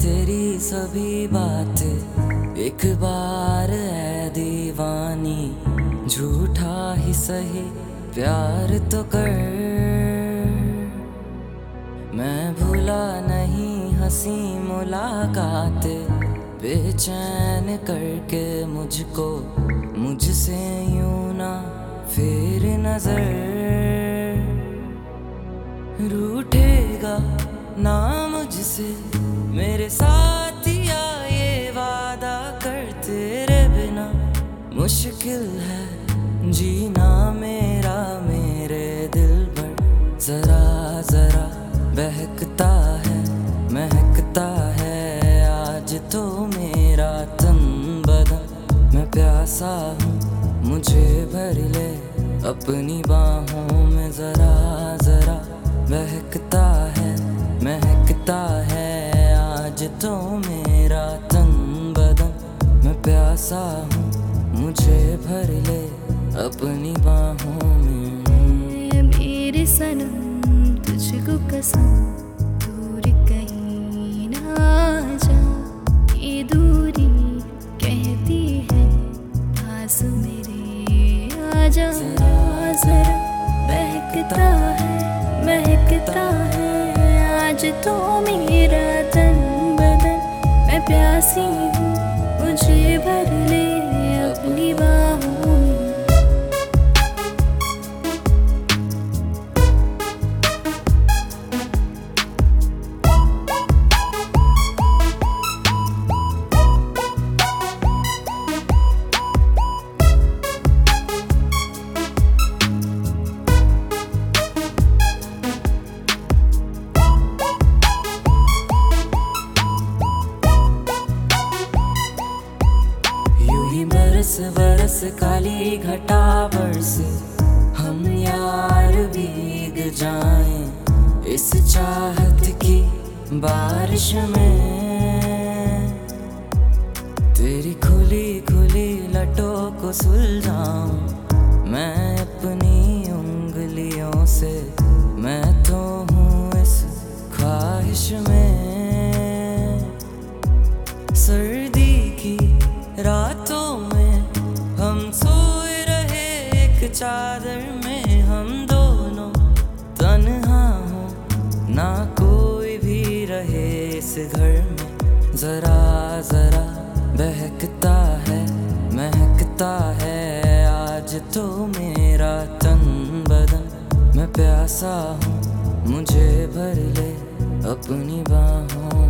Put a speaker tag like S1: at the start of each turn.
S1: तेरी सभी बातें। एक बार है दीवानी, झूठा ही सही, प्यार तो कर। मैं भूला नहीं हँसी मुलाकात, बेचैन करके मुझको, मुझसे यूँ ना फिर नज़र। रूठेगा ना मुझसे मेरे साथिया ये वादा कर तेरे बिना मुश्किल है जीना मेरा, मेरे दिल पर जरा जरा बहकता है, महकता है। आज तो मेरा तन बदन मैं प्यासा हूँ, मुझे भर ले। अपनी बाहों में जरा जरा बहकता है। महकता है आज तो मेरा तन बदन। मैं प्यासा हूँ मुझे भर ले अपनी बाहों में।
S2: मेरे सनम तुझको कसम दूर कहीं ना जा। ये दूरी कहती है पास मेरे आजा जरा बहकता है तो मेरा तन बदन मैं प्यासी हूँ मुझे भर ले अपनी बाहों
S1: बरस बरस काली घटा बरस हम यार भीग जाए इस चाहत की बारिश में। तेरी खुली खुली लटों को सुलझाऊं, मैं अपनी चादर में हम दोनों तन्हा हो, ना कोई भी रहे इस घर में। जरा जरा बहकता है, महकता है आज तो मेरा तन बदन। मैं प्यासा हूँ, मुझे भर ले अपनी बाहों।